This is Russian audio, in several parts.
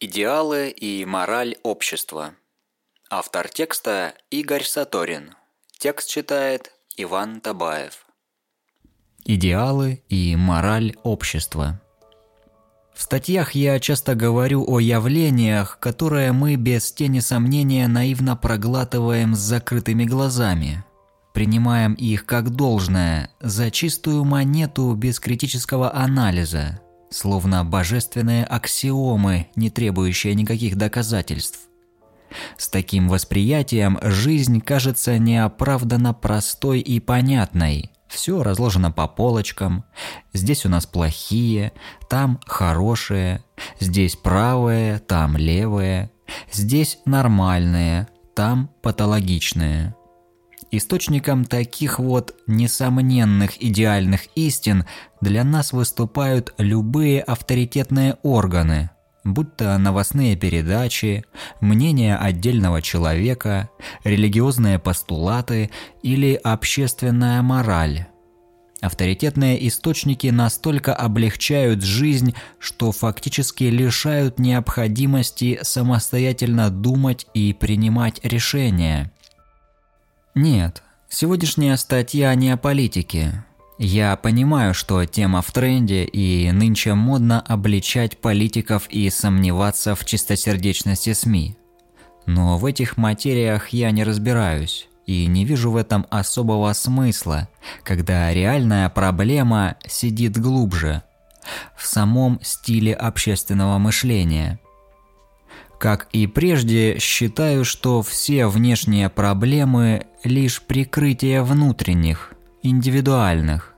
Идеалы и мораль общества. Автор текста Игорь Саторин. Текст читает Иван Табаев. Идеалы и мораль общества. В статьях я часто говорю о явлениях, которые мы без тени сомнения наивно проглатываем с закрытыми глазами. Принимаем их как должное, за чистую монету без критического анализа – словно божественные аксиомы, не требующие никаких доказательств. С таким восприятием жизнь кажется неоправданно простой и понятной. Все разложено по полочкам. Здесь у нас плохие, там хорошие, здесь правые, там левые, здесь нормальные, там патологичные. Источником таких вот несомненных идеальных истин для нас выступают любые авторитетные органы, будь то новостные передачи, мнения отдельного человека, религиозные постулаты или общественная мораль. Авторитетные источники настолько облегчают жизнь, что фактически лишают необходимости самостоятельно думать и принимать решения – нет, сегодняшняя статья не о политике. Я понимаю, что тема в тренде и нынче модно обличать политиков и сомневаться в чистосердечности СМИ. Но в этих материях я не разбираюсь и не вижу в этом особого смысла, когда реальная проблема сидит глубже, в самом стиле общественного мышления – как и прежде, считаю, что все внешние проблемы – лишь прикрытие внутренних, индивидуальных.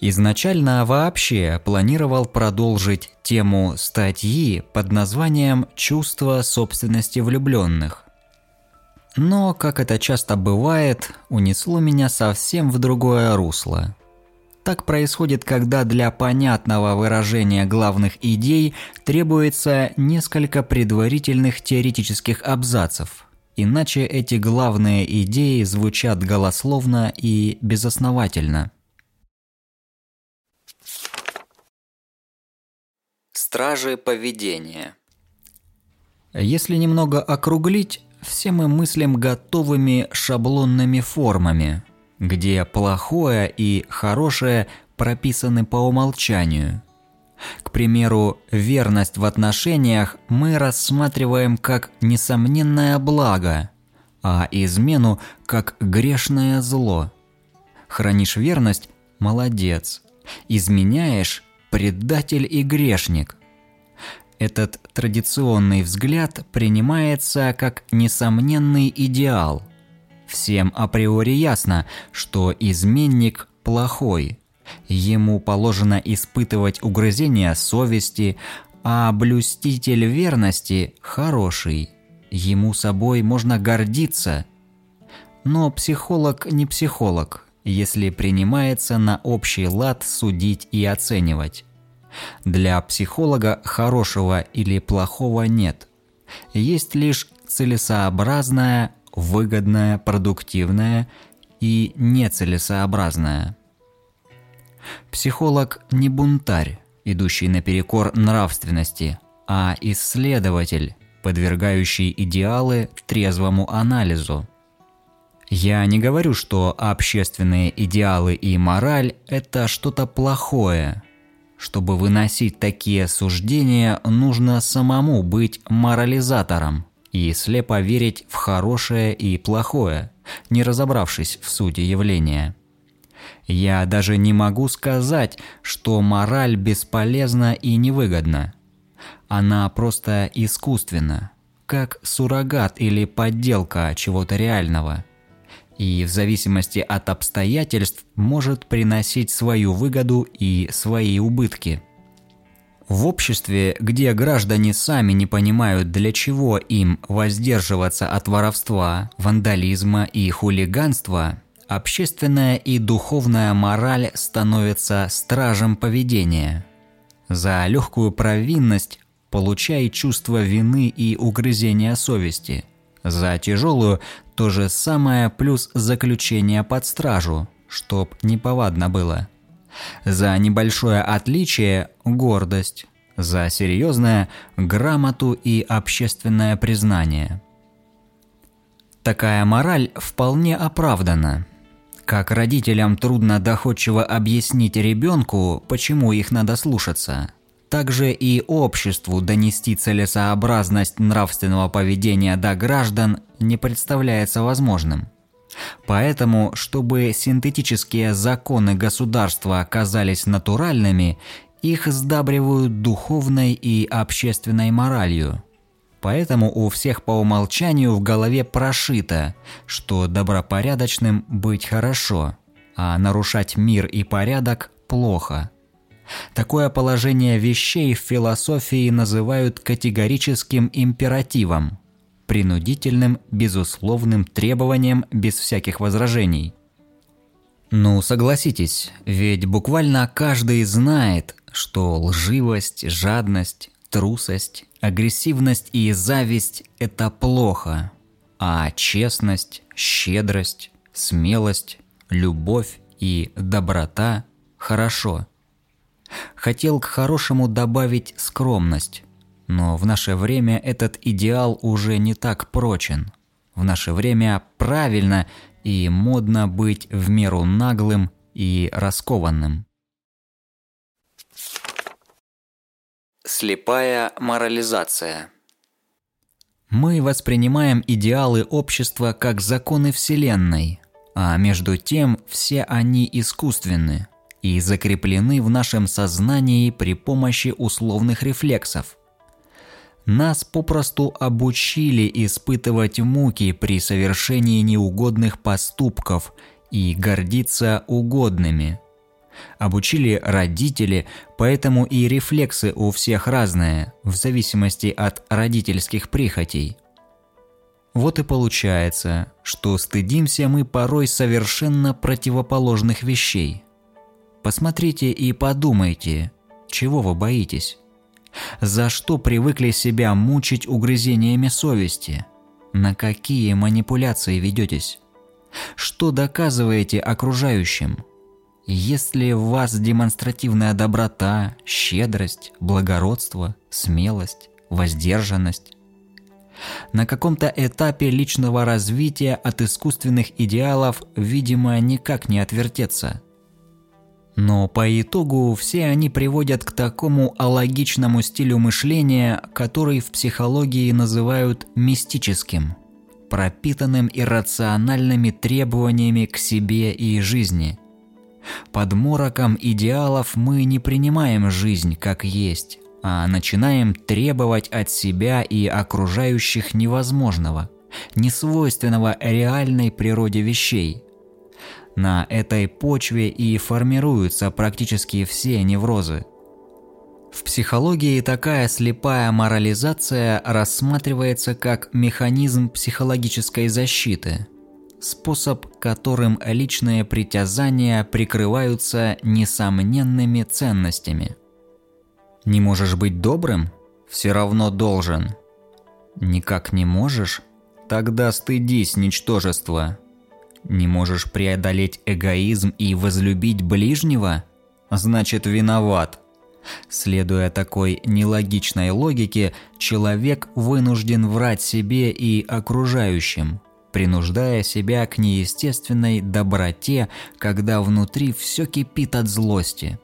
Изначально вообще планировал продолжить тему статьи под названием «Чувство собственности влюбленных». Но, как это часто бывает, унесло меня совсем в другое русло – так происходит, когда для понятного выражения главных идей требуется несколько предварительных теоретических абзацев. Иначе эти главные идеи звучат голословно и безосновательно. Стражи поведения Если немного округлить, все мы мыслим готовыми шаблонными формами – где плохое и хорошее прописаны по умолчанию. К примеру, верность в отношениях мы рассматриваем как несомненное благо, а измену как грешное зло. Хранишь верность – молодец. Изменяешь – предатель и грешник. Этот традиционный взгляд принимается как несомненный идеал – Всем априори ясно, что изменник плохой. Ему положено испытывать угрызения совести, а блюститель верности хороший. Ему собой можно гордиться. Но психолог не психолог, если принимается на общий лад судить и оценивать. Для психолога хорошего или плохого нет. Есть лишь целесообразное выгодное, продуктивное и нецелесообразное. Психолог не бунтарь, идущий наперекор нравственности, а исследователь, подвергающий идеалы трезвому анализу. Я не говорю, что общественные идеалы и мораль – это что-то плохое. Чтобы выносить такие суждения, нужно самому быть морализатором – и слепо верить в хорошее и плохое, не разобравшись в сути явления. Я даже не могу сказать, что мораль бесполезна и невыгодна. Она просто искусственна, как суррогат или подделка чего-то реального. И в зависимости от обстоятельств может приносить свою выгоду и свои убытки – в обществе, где граждане сами не понимают, для чего им воздерживаться от воровства, вандализма и хулиганства, общественная и духовная мораль становится стражем поведения. За легкую провинность получай чувство вины и угрызения совести. За тяжелую – то же самое плюс заключение под стражу, чтоб неповадно было – за небольшое отличие – гордость, за серьезное грамоту и общественное признание. Такая мораль вполне оправдана. Как родителям трудно доходчиво объяснить ребенку, почему их надо слушаться, также и обществу донести целесообразность нравственного поведения до граждан не представляется возможным. Поэтому, чтобы синтетические законы государства оказались натуральными, их сдабривают духовной и общественной моралью. Поэтому у всех по умолчанию в голове прошито, что добропорядочным быть хорошо, а нарушать мир и порядок плохо. Такое положение вещей в философии называют категорическим императивом, принудительным безусловным требованием без всяких возражений. Ну, согласитесь, ведь буквально каждый знает, что лживость, жадность, трусость, агрессивность и зависть – это плохо, а честность, щедрость, смелость, любовь и доброта – хорошо. Хотел к хорошему добавить скромность, но в наше время этот идеал уже не так прочен. В наше время правильно и модно быть в меру наглым и раскованным. Слепая морализация Мы воспринимаем идеалы общества как законы Вселенной, а между тем все они искусственны и закреплены в нашем сознании при помощи условных рефлексов. Нас попросту обучили испытывать муки при совершении неугодных поступков и гордиться угодными – Обучили родители, поэтому и рефлексы у всех разные, в зависимости от родительских прихотей. Вот и получается, что стыдимся мы порой совершенно противоположных вещей. Посмотрите и подумайте, чего вы боитесь? За что привыкли себя мучить угрызениями совести? На какие манипуляции ведетесь? Что доказываете окружающим? Есть ли в вас демонстративная доброта, щедрость, благородство, смелость, воздержанность? На каком-то этапе личного развития от искусственных идеалов, видимо, никак не отвертеться. Но по итогу все они приводят к такому алогичному стилю мышления, который в психологии называют мистическим, пропитанным иррациональными требованиями к себе и жизни – под мороком идеалов мы не принимаем жизнь как есть, а начинаем требовать от себя и окружающих невозможного, несвойственного реальной природе вещей. На этой почве и формируются практически все неврозы. В психологии такая слепая морализация рассматривается как механизм психологической защиты – способ, которым личные притязания прикрываются несомненными ценностями. Не можешь быть добрым? Все равно должен. Никак не можешь? Тогда стыдись ничтожества. Не можешь преодолеть эгоизм и возлюбить ближнего? Значит виноват. Следуя такой нелогичной логике, человек вынужден врать себе и окружающим – принуждая себя к неестественной доброте, когда внутри все кипит от злости.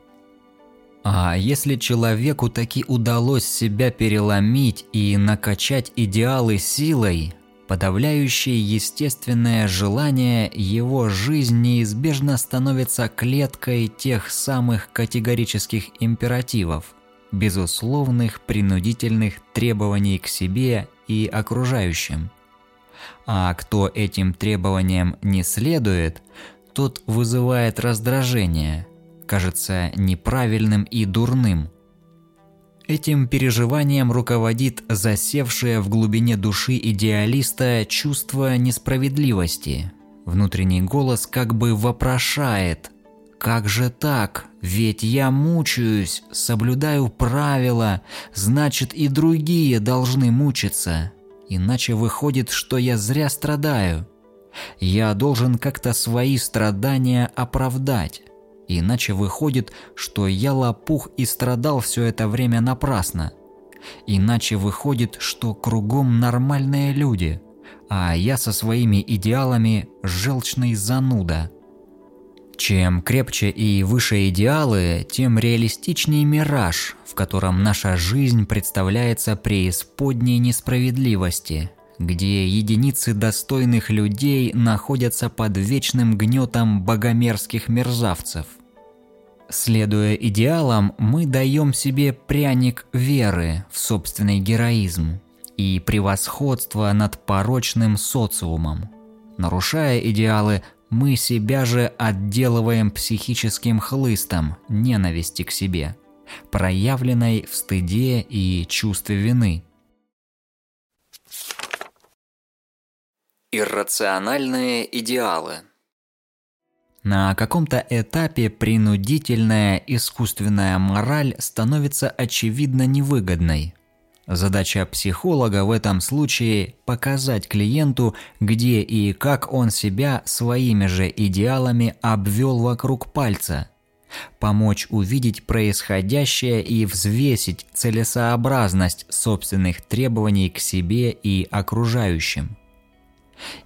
А если человеку таки удалось себя переломить и накачать идеалы силой, подавляющее естественное желание, его жизнь неизбежно становится клеткой тех самых категорических императивов, безусловных принудительных требований к себе и окружающим – а кто этим требованиям не следует, тот вызывает раздражение, кажется неправильным и дурным. Этим переживанием руководит засевшее в глубине души идеалиста чувство несправедливости. Внутренний голос как бы вопрошает «Как же так? Ведь я мучаюсь, соблюдаю правила, значит и другие должны мучиться». Иначе выходит, что я зря страдаю. Я должен как-то свои страдания оправдать. Иначе выходит, что я лопух и страдал все это время напрасно. Иначе выходит, что кругом нормальные люди, а я со своими идеалами желчный зануда. Чем крепче и выше идеалы, тем реалистичнее мираж, в котором наша жизнь представляется преисподней несправедливости, где единицы достойных людей находятся под вечным гнетом богомерзких мерзавцев. Следуя идеалам, мы даем себе пряник веры в собственный героизм и превосходство над порочным социумом. Нарушая идеалы, мы себя же отделываем психическим хлыстом ненависти к себе, проявленной в стыде и чувстве вины. Иррациональные идеалы – на каком-то этапе принудительная искусственная мораль становится очевидно невыгодной. Задача психолога в этом случае – показать клиенту, где и как он себя своими же идеалами обвел вокруг пальца. Помочь увидеть происходящее и взвесить целесообразность собственных требований к себе и окружающим.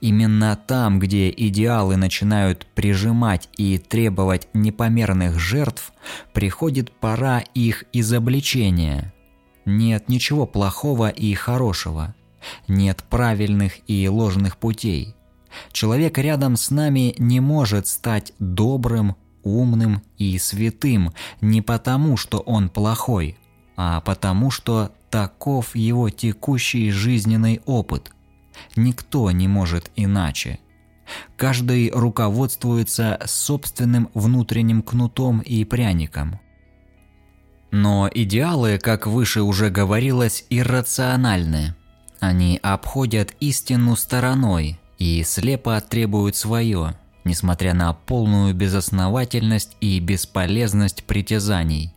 Именно там, где идеалы начинают прижимать и требовать непомерных жертв, приходит пора их изобличения. Нет ничего плохого и хорошего. Нет правильных и ложных путей. Человек рядом с нами не может стать добрым, умным и святым не потому, что он плохой, а потому, что таков его текущий жизненный опыт – Никто не может иначе. Каждый руководствуется собственным внутренним кнутом и пряником. Но идеалы, как выше уже говорилось, иррациональны. Они обходят истину стороной и слепо требуют свое, несмотря на полную безосновательность и бесполезность притязаний.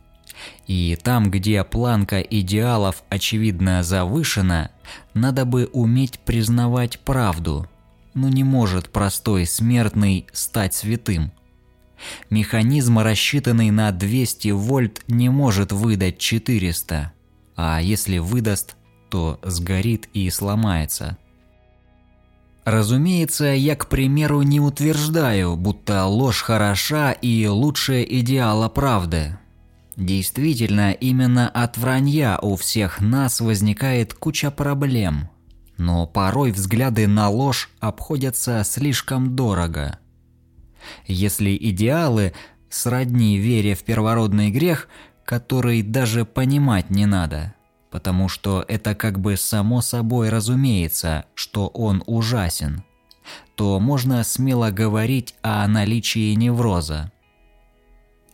И там, где планка идеалов очевидно завышена, надо бы уметь признавать правду. Но не может простой смертный стать святым. Механизм, рассчитанный на 200 вольт, не может выдать 400, а если выдаст, то сгорит и сломается. Разумеется, я, к примеру, не утверждаю, будто ложь хороша и лучше идеала правды. Действительно, именно от вранья у всех нас возникает куча проблем. Но порой взгляды на ложь обходятся слишком дорого. Если идеалы сродни вере в первородный грех, который даже понимать не надо, потому что это как бы само собой разумеется, что он ужасен, то можно смело говорить о наличии невроза.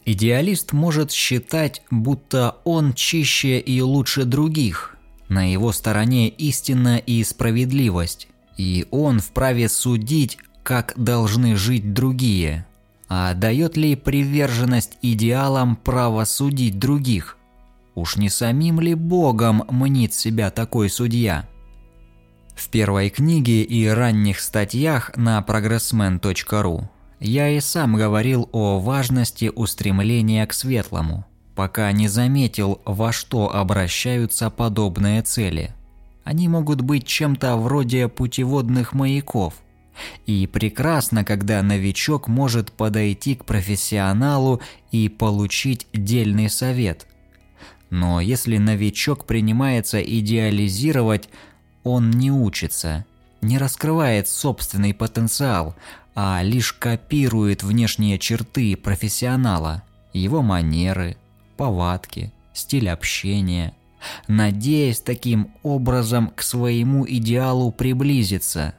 Идеалист может считать, будто он чище и лучше других. На его стороне истина и справедливость, и он вправе судить, как должны жить другие. А дает ли приверженность идеалам право судить других? Уж не самим ли Богом мнит себя такой судья? В первой книге и ранних статьях на progressman.ru я и сам говорил о важности устремления к светлому, пока не заметил, во что обращаются подобные цели. Они могут быть чем-то вроде путеводных маяков. И прекрасно, когда новичок может подойти к профессионалу и получить дельный совет. Но если новичок принимается идеализировать, он не учится, не раскрывает собственный потенциал, а лишь копирует внешние черты профессионала, его манеры, повадки, стиль общения, надеясь таким образом к своему идеалу приблизиться.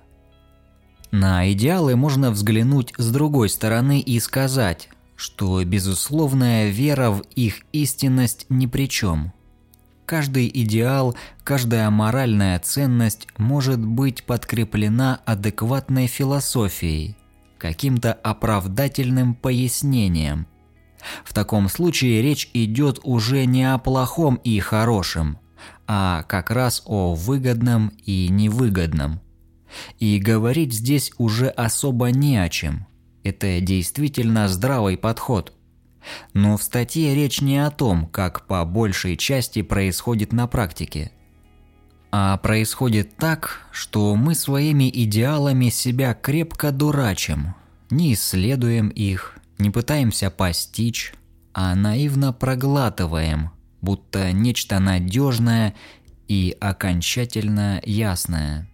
На идеалы можно взглянуть с другой стороны и сказать, что безусловная вера в их истинность ни при чем – Каждый идеал, каждая моральная ценность может быть подкреплена адекватной философией, каким-то оправдательным пояснением. В таком случае речь идет уже не о плохом и хорошем, а как раз о выгодном и невыгодном. И говорить здесь уже особо не о чем. Это действительно здравый подход. Но в статье речь не о том, как по большей части происходит на практике. А происходит так, что мы своими идеалами себя крепко дурачим, не исследуем их, не пытаемся постичь, а наивно проглатываем, будто нечто надежное и окончательно ясное.